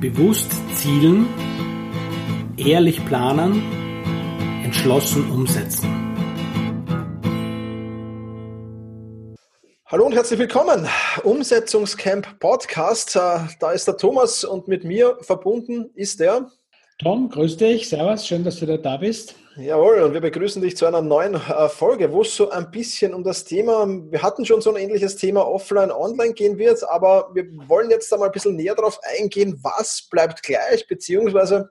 Bewusst zielen, ehrlich planen, entschlossen umsetzen. Hallo und herzlich willkommen. Umsetzungscamp Podcast. Äh, da ist der Thomas und mit mir verbunden ist der Tom. Grüß dich. Servus. Schön, dass du da, da bist. Jawohl, und wir begrüßen dich zu einer neuen äh, Folge, wo es so ein bisschen um das Thema, wir hatten schon so ein ähnliches Thema offline, online gehen wird, aber wir wollen jetzt da mal ein bisschen näher darauf eingehen, was bleibt gleich, beziehungsweise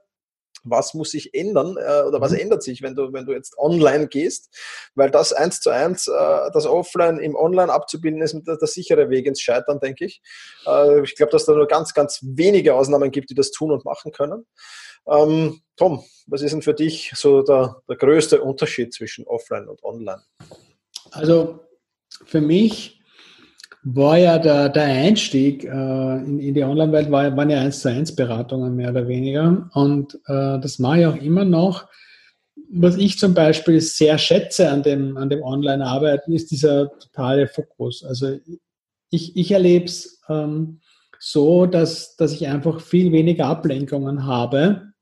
was muss sich ändern äh, oder was mhm. ändert sich, wenn du, wenn du jetzt online gehst, weil das eins zu eins, äh, das Offline im Online abzubilden, ist der, der sichere Weg ins Scheitern, denke ich. Äh, ich glaube, dass da nur ganz, ganz wenige Ausnahmen gibt, die das tun und machen können. Ähm, Tom, was ist denn für dich so der, der größte Unterschied zwischen Offline und Online? Also für mich war ja der, der Einstieg äh, in, in, die Online-Welt, war, waren ja 1 zu 1 Beratungen mehr oder weniger. Und äh, das mache ich auch immer noch. Was ich zum Beispiel sehr schätze an dem, an dem Online-Arbeiten, ist dieser totale Fokus. Also ich, ich erlebe es ähm, so, dass, dass ich einfach viel weniger Ablenkungen habe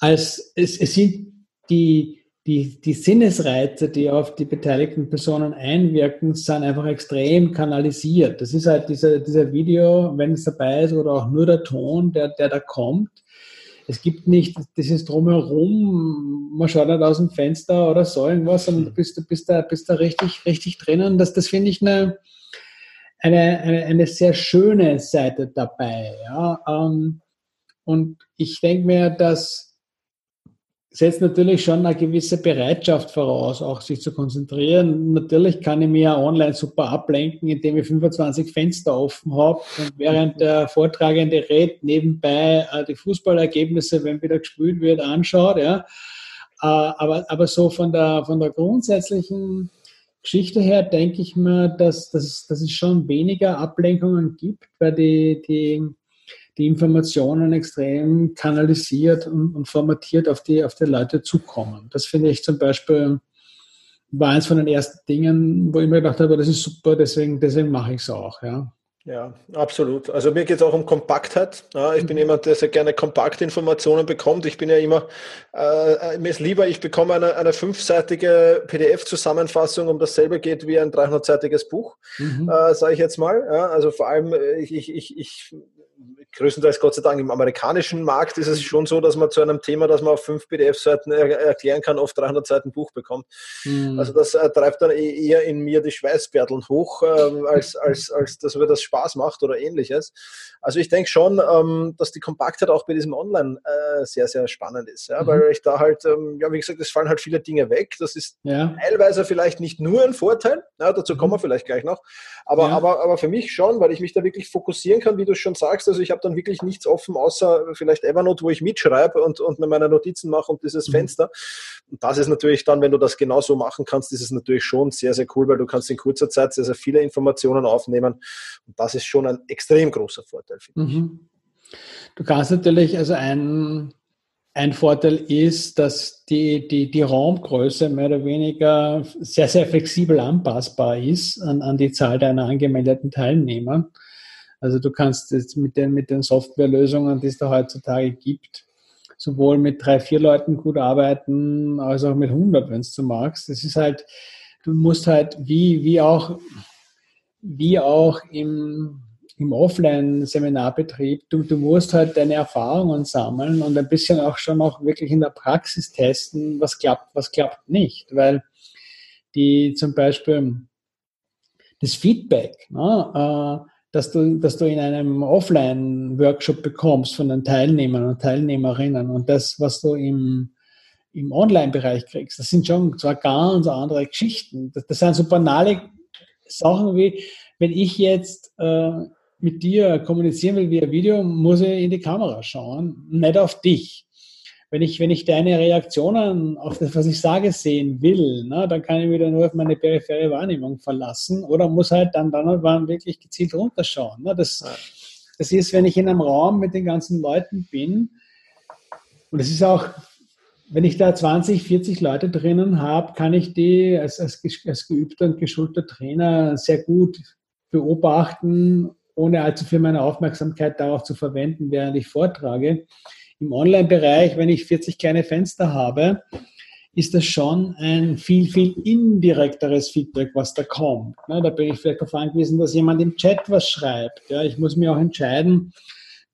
als es, es sind die, die, die Sinnesreize, die auf die beteiligten Personen einwirken, sind einfach extrem kanalisiert. Das ist halt dieser, dieser Video, wenn es dabei ist, oder auch nur der Ton, der, der da kommt. Es gibt nicht dieses Drumherum, man schaut nicht aus dem Fenster oder so irgendwas, sondern du bist, du bist, da, bist da richtig, richtig drinnen. Das, das finde ich eine, eine, eine, eine sehr schöne Seite dabei. Ja? Ähm, und ich denke mir, dass setzt natürlich schon eine gewisse Bereitschaft voraus, auch sich zu konzentrieren. Natürlich kann ich mir online super ablenken, indem ich 25 Fenster offen habe und während der Vortragende redet, nebenbei äh, die Fußballergebnisse, wenn wieder gespielt wird, anschaut. Ja. Äh, aber, aber so von der, von der grundsätzlichen Geschichte her denke ich mir, dass, dass, dass es schon weniger Ablenkungen gibt, weil die, die die Informationen extrem kanalisiert und, und formatiert auf die, auf die Leute zukommen. Das finde ich zum Beispiel war eins von den ersten Dingen, wo ich mir gedacht habe, das ist super, deswegen, deswegen mache ich es auch. Ja. Ja, absolut. Also mir geht es auch um Kompaktheit. Ja, ich bin mhm. jemand, der sehr gerne kompakte Informationen bekommt. Ich bin ja immer, äh, mir ist lieber, ich bekomme eine, eine fünfseitige PDF-Zusammenfassung, um dasselbe geht wie ein 300-seitiges Buch, mhm. äh, sage ich jetzt mal. Ja, also vor allem, äh, ich, ich, ich größtenteils Gott sei Dank im amerikanischen Markt ist es schon so, dass man zu einem Thema, das man auf fünf PDF-Seiten er erklären kann, auf 300 Seiten Buch bekommt. Mhm. Also das äh, treibt dann e-, eher in mir die Schweißbärteln hoch, äh, als, als, als dass mir das Spaß macht oder ähnliches. Also ich denke schon, ähm, dass die Kompaktheit auch bei diesem Online äh, sehr, sehr spannend ist, ja, mhm. weil ich da halt, ähm, ja, wie gesagt, es fallen halt viele Dinge weg. Das ist ja. teilweise vielleicht nicht nur ein Vorteil, ja, dazu kommen wir mhm. vielleicht gleich noch, aber, aber, aber für mich schon, weil ich mich da wirklich fokussieren kann, wie du schon sagst. Also ich habe dann wirklich nichts offen, außer vielleicht Evernote, wo ich mitschreibe und, und mir meine Notizen mache und dieses mhm. Fenster. Und das ist natürlich dann, wenn du das genauso machen kannst, ist es natürlich schon sehr, sehr cool, weil du kannst in kurzer Zeit sehr, sehr viele Informationen aufnehmen. Und das ist schon ein extrem großer Vorteil, finde mhm. ich. Du kannst natürlich, also ein, ein Vorteil ist, dass die, die, die Raumgröße mehr oder weniger sehr, sehr flexibel anpassbar ist an, an die Zahl deiner angemeldeten Teilnehmer. Also du kannst jetzt mit den, mit den Softwarelösungen, die es da heutzutage gibt, sowohl mit drei, vier Leuten gut arbeiten, als auch mit 100, wenn du magst. Das ist halt, du musst halt wie, wie auch, wie auch im, im Offline-Seminarbetrieb, du, du musst halt deine Erfahrungen sammeln und ein bisschen auch schon auch wirklich in der Praxis testen, was klappt, was klappt nicht, weil die zum Beispiel das Feedback, ne, äh, dass du, dass du in einem Offline-Workshop bekommst von den Teilnehmern und Teilnehmerinnen und das, was du im, im Online-Bereich kriegst, das sind schon zwar ganz andere Geschichten. Das, das sind so banale Sachen wie, wenn ich jetzt äh, mit dir kommunizieren will via Video, muss ich in die Kamera schauen, nicht auf dich wenn ich, wenn ich deine Reaktionen auf das, was ich sage, sehen will, ne, dann kann ich wieder nur auf meine periphere Wahrnehmung verlassen oder muss halt dann dann und wirklich gezielt runterschauen. Ne. Das, das ist, wenn ich in einem Raum mit den ganzen Leuten bin, und es ist auch, wenn ich da 20, 40 Leute drinnen habe, kann ich die als, als, als geübter und geschulter Trainer sehr gut beobachten ohne allzu viel meiner Aufmerksamkeit darauf zu verwenden, während ich vortrage. Im Online-Bereich, wenn ich 40 kleine Fenster habe, ist das schon ein viel, viel indirekteres Feedback, was da kommt. Da bin ich vielleicht darauf angewiesen, dass jemand im Chat was schreibt. Ja, ich muss mir auch entscheiden,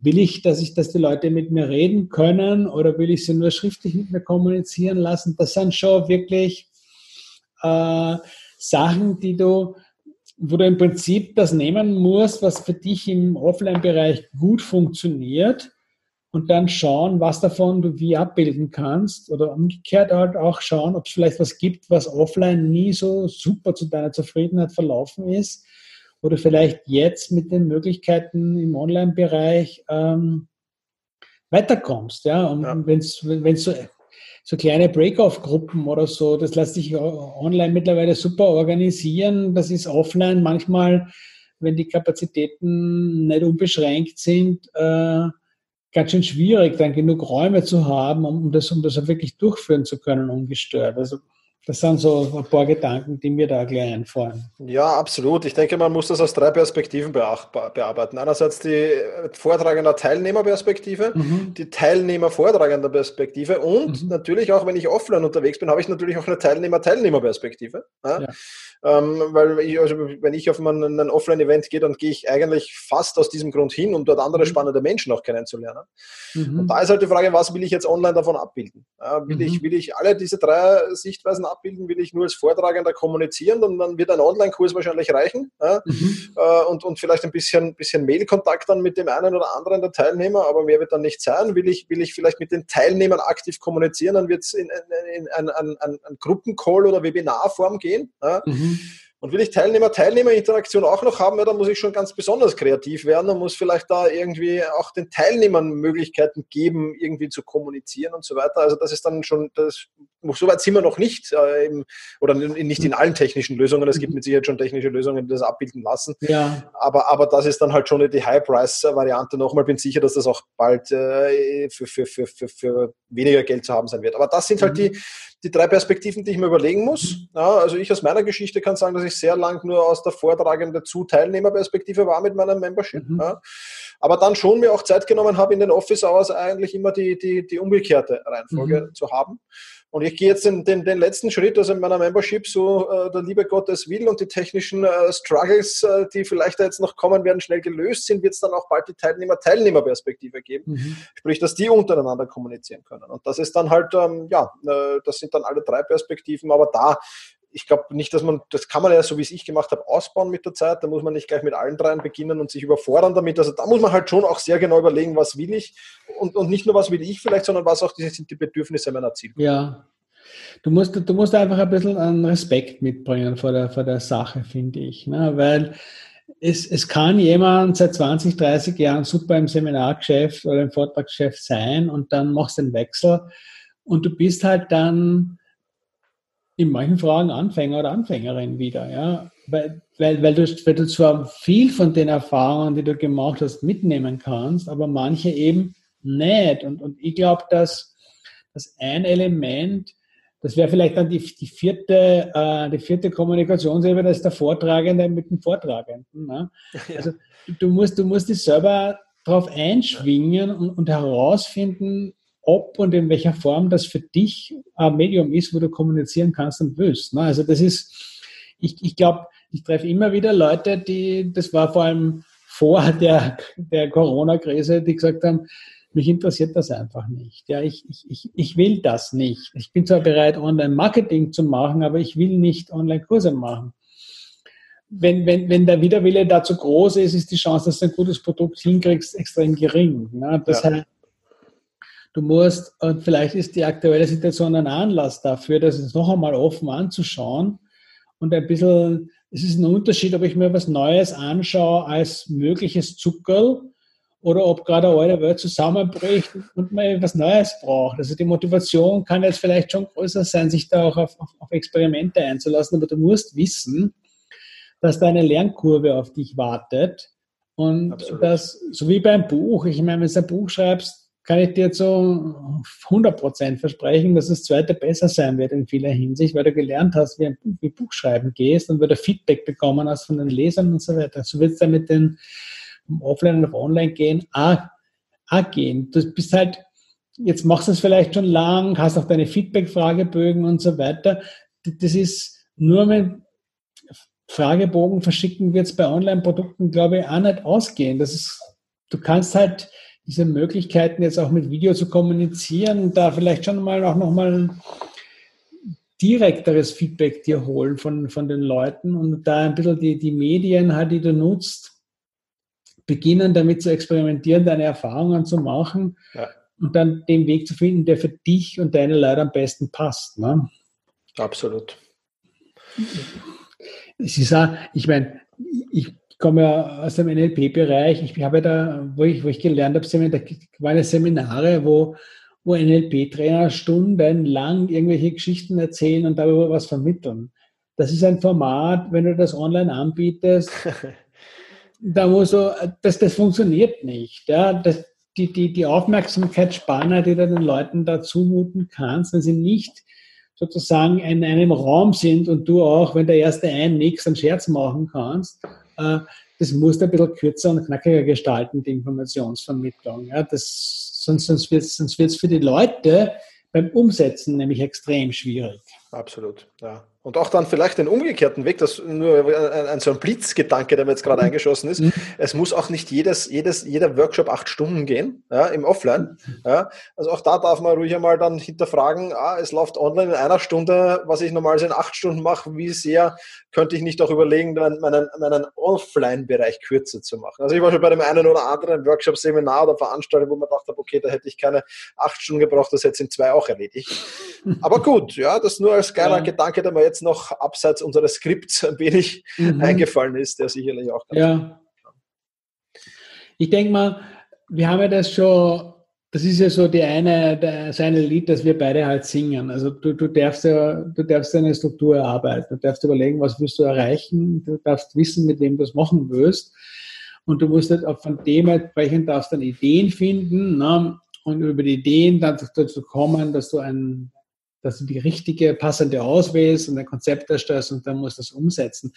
will ich, dass ich, dass die Leute mit mir reden können oder will ich sie nur schriftlich mit mir kommunizieren lassen? Das sind schon wirklich äh, Sachen, die du, wo du im Prinzip das nehmen musst, was für dich im Offline-Bereich gut funktioniert und dann schauen, was davon du wie abbilden kannst oder umgekehrt halt auch schauen, ob es vielleicht was gibt, was offline nie so super zu deiner Zufriedenheit verlaufen ist oder vielleicht jetzt mit den Möglichkeiten im Online-Bereich ähm, weiterkommst. Ja? Und ja. wenn es so, so kleine Break-off-Gruppen oder so, das lässt sich online mittlerweile super organisieren. Das ist offline manchmal, wenn die Kapazitäten nicht unbeschränkt sind, äh, ganz schön schwierig, dann genug Räume zu haben, um das, um das auch wirklich durchführen zu können, ungestört. Also das sind so ein paar Gedanken, die mir da gleich einfallen. Ja, absolut. Ich denke, man muss das aus drei Perspektiven bearbeiten. Einerseits die vortragender Teilnehmerperspektive, mhm. die Teilnehmer-vortragender Perspektive und mhm. natürlich auch, wenn ich offline unterwegs bin, habe ich natürlich auch eine Teilnehmer-Teilnehmer-Perspektive. Ja? Ja. Ähm, weil ich, also wenn ich auf ein, ein Offline-Event gehe, dann gehe ich eigentlich fast aus diesem Grund hin, um dort andere mhm. spannende Menschen auch kennenzulernen. Mhm. Und da ist halt die Frage, was will ich jetzt online davon abbilden? Ja, will, ich, mhm. will ich alle diese drei Sichtweisen abbilden? Will ich nur als Vortragender kommunizieren? Dann, dann wird ein Online-Kurs wahrscheinlich reichen. Ja? Mhm. Äh, und, und vielleicht ein bisschen, bisschen Mail-Kontakt dann mit dem einen oder anderen der Teilnehmer, aber mehr wird dann nicht sein. Will ich, will ich vielleicht mit den Teilnehmern aktiv kommunizieren, dann wird es in, in, in ein, ein, ein, ein Gruppencall oder Webinarform gehen. Ja? Mhm. Und will ich Teilnehmer, Teilnehmerinteraktion auch noch haben, ja, dann muss ich schon ganz besonders kreativ werden und muss vielleicht da irgendwie auch den Teilnehmern Möglichkeiten geben, irgendwie zu kommunizieren und so weiter. Also das ist dann schon, das, so weit sind wir noch nicht, äh, im, oder nicht in allen technischen Lösungen. Es gibt mit Sicherheit schon technische Lösungen, die das abbilden lassen. Ja. Aber, aber das ist dann halt schon die High-Price-Variante. Nochmal bin sicher, dass das auch bald äh, für, für, für, für, für weniger Geld zu haben sein wird. Aber das sind halt mhm. die, die drei Perspektiven, die ich mir überlegen muss. Ja, also ich aus meiner Geschichte kann sagen, dass ich sehr lang nur aus der Vortragende zu Teilnehmerperspektive war mit meinem Membership. Mhm. Ja. Aber dann schon mir auch Zeit genommen habe, in den Office Hours eigentlich immer die, die, die umgekehrte Reihenfolge mhm. zu haben. Und ich gehe jetzt den, den, den, letzten Schritt, also in meiner Membership, so äh, der liebe Gott es will und die technischen äh, Struggles, äh, die vielleicht da jetzt noch kommen werden, schnell gelöst sind, wird es dann auch bald die Teilnehmer-Teilnehmerperspektive geben. Mhm. Sprich, dass die untereinander kommunizieren können. Und das ist dann halt, ähm, ja, äh, das sind dann alle drei Perspektiven, aber da ich glaube nicht, dass man, das kann man ja so wie es ich gemacht habe, ausbauen mit der Zeit. Da muss man nicht gleich mit allen dreien beginnen und sich überfordern damit. Also da muss man halt schon auch sehr genau überlegen, was will ich und, und nicht nur was will ich vielleicht, sondern was auch die, sind die Bedürfnisse meiner Zielgruppe. Ja. Du musst, du musst einfach ein bisschen an Respekt mitbringen vor der, vor der Sache, finde ich. Ne? Weil es, es kann jemand seit 20, 30 Jahren super im Seminargeschäft oder im Vortragsgeschäft sein und dann machst du den Wechsel und du bist halt dann in manchen Fragen Anfänger oder Anfängerin wieder, ja. Weil, weil, weil, du, weil du zwar viel von den Erfahrungen, die du gemacht hast, mitnehmen kannst, aber manche eben nicht. Und, und ich glaube, dass, dass ein Element, das wäre vielleicht dann die, die, vierte, äh, die vierte Kommunikationsebene, das ist der Vortragende mit dem Vortragenden. Ne? Ja. Also du musst, du musst dich selber darauf einschwingen und, und herausfinden, ob und in welcher Form das für dich ein Medium ist, wo du kommunizieren kannst und willst. Ne? Also das ist, ich, ich glaube, ich treffe immer wieder Leute, die, das war vor allem vor der, der Corona-Krise, die gesagt haben, mich interessiert das einfach nicht. Ja, ich, ich, ich will das nicht. Ich bin zwar bereit, Online-Marketing zu machen, aber ich will nicht Online-Kurse machen. Wenn, wenn, wenn der Widerwille dazu groß ist, ist die Chance, dass du ein gutes Produkt hinkriegst, extrem gering. Ne? Das ja. heißt, Du musst, und vielleicht ist die aktuelle Situation ein Anlass dafür, das jetzt noch einmal offen anzuschauen und ein bisschen, es ist ein Unterschied, ob ich mir was Neues anschaue als mögliches Zuckerl oder ob gerade eine alte Welt zusammenbricht und man was Neues braucht. Also die Motivation kann jetzt vielleicht schon größer sein, sich da auch auf, auf, auf Experimente einzulassen, aber du musst wissen, dass da eine Lernkurve auf dich wartet und Absolut. das, so wie beim Buch, ich meine, wenn du ein Buch schreibst, kann ich dir zu 100% versprechen, dass das zweite besser sein wird in vieler Hinsicht, weil du gelernt hast, wie ein Buch, wie Buchschreiben gehst und weil du Feedback bekommen hast von den Lesern und so weiter. So wird es dann mit den Offline auf Online gehen auch, auch gehen. Du bist halt, jetzt machst du es vielleicht schon lang, hast auch deine Feedback-Fragebögen und so weiter. Das ist nur mit Fragebogen verschicken wird es bei Online-Produkten, glaube ich, auch nicht ausgehen. Das ist, du kannst halt diese Möglichkeiten jetzt auch mit Video zu kommunizieren, da vielleicht schon mal auch nochmal direkteres Feedback dir holen von, von den Leuten und da ein bisschen die, die Medien halt, die du nutzt, beginnen damit zu experimentieren, deine Erfahrungen zu machen ja. und dann den Weg zu finden, der für dich und deine Leute am besten passt. Ne? Absolut. Es ist auch, ich meine, ich komme ja aus dem NLP-Bereich. Ich habe ja da, wo ich, wo ich gelernt habe, da waren Seminare, wo wo NLP-Trainer stundenlang irgendwelche Geschichten erzählen und darüber was vermitteln. Das ist ein Format, wenn du das online anbietest, da muss so, das, das funktioniert nicht. Ja? Das, die, die, die Aufmerksamkeitsspanne, die du den Leuten da zumuten kannst, wenn sie nicht sozusagen in einem Raum sind und du auch, wenn der erste ein nichts einen Scherz machen kannst, das musst du ein bisschen kürzer und knackiger gestalten, die Informationsvermittlung. Ja? Das sonst, sonst wird es sonst für die Leute beim Umsetzen nämlich extrem schwierig. Absolut, ja. Und auch dann vielleicht den umgekehrten Weg, das nur ein, so ein Blitzgedanke, der mir jetzt gerade mhm. eingeschossen ist. Mhm. Es muss auch nicht jedes, jedes, jeder Workshop acht Stunden gehen, ja, im Offline. Ja. Also auch da darf man ruhig einmal dann hinterfragen, ah, es läuft online in einer Stunde, was ich normalerweise in acht Stunden mache, wie sehr könnte ich nicht auch überlegen, meinen, meinen Offline-Bereich kürzer zu machen. Also ich war schon bei dem einen oder anderen Workshop, Seminar oder Veranstaltung, wo man dachte, okay, da hätte ich keine acht Stunden gebraucht, das hätte in zwei auch erledigt. Aber gut, ja, das nur als geiler ja. Gedanke, der mir jetzt noch abseits unseres Skripts ein wenig mhm. eingefallen ist, der sicherlich auch. Ja. Ich denke mal, wir haben ja das schon, das ist ja so die eine, das eine Lied, das wir beide halt singen. Also du, du darfst ja, du darfst eine Struktur erarbeiten, du darfst überlegen, was willst du erreichen, du darfst wissen, mit wem du es machen willst. Und du musst halt auch von dem entsprechend darfst dann Ideen finden, ne? und über die Ideen dann dazu kommen, dass du ein dass du die richtige, passende auswählst und ein Konzept erstellst und dann musst du das umsetzen.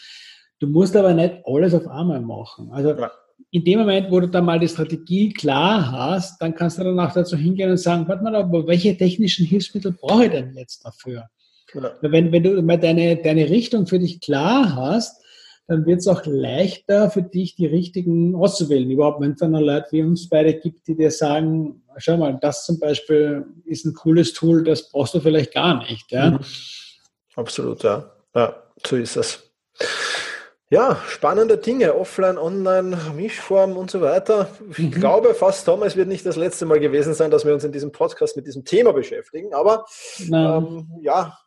Du musst aber nicht alles auf einmal machen. Also ja. in dem Moment, wo du dann mal die Strategie klar hast, dann kannst du danach dazu hingehen und sagen, warte mal, aber welche technischen Hilfsmittel brauche ich denn jetzt dafür? Ja. Wenn, wenn du mal deine, deine Richtung für dich klar hast, dann wird es auch leichter für dich, die richtigen auszuwählen. Überhaupt, wenn es dann Leute wie uns beide gibt, die dir sagen, schau mal, das zum Beispiel ist ein cooles Tool, das brauchst du vielleicht gar nicht. Ja? Mhm. Absolut, ja. Ja, so ist es. Ja, spannende Dinge, offline, online, Mischform und so weiter. Ich mhm. glaube fast, Thomas, wird nicht das letzte Mal gewesen sein, dass wir uns in diesem Podcast mit diesem Thema beschäftigen. Aber ähm, ja,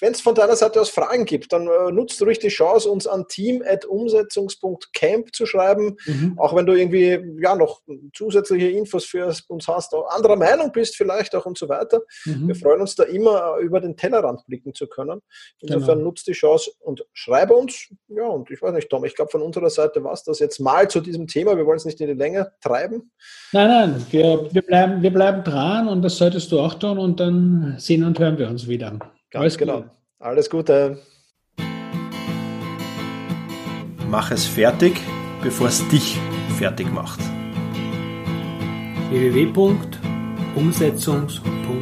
wenn es von deiner Seite aus Fragen gibt, dann äh, nutzt ruhig die Chance, uns an team.umsetzungs.camp zu schreiben. Mhm. Auch wenn du irgendwie ja noch zusätzliche Infos für uns hast, anderer Meinung bist vielleicht auch und so weiter. Mhm. Wir freuen uns da immer, äh, über den Tellerrand blicken zu können. Insofern genau. nutzt die Chance und schreibe uns. Ja, und ich weiß nicht, Tom, ich glaube, von unserer Seite war es das jetzt mal zu diesem Thema. Wir wollen es nicht in die Länge treiben. Nein, nein, wir, wir, bleiben, wir bleiben dran und das solltest du auch tun und dann sehen und hören wir uns wieder. Ganz Alles genau. Gut. Alles Gute. Mach es fertig, bevor es dich fertig macht. www.umsetzungs.com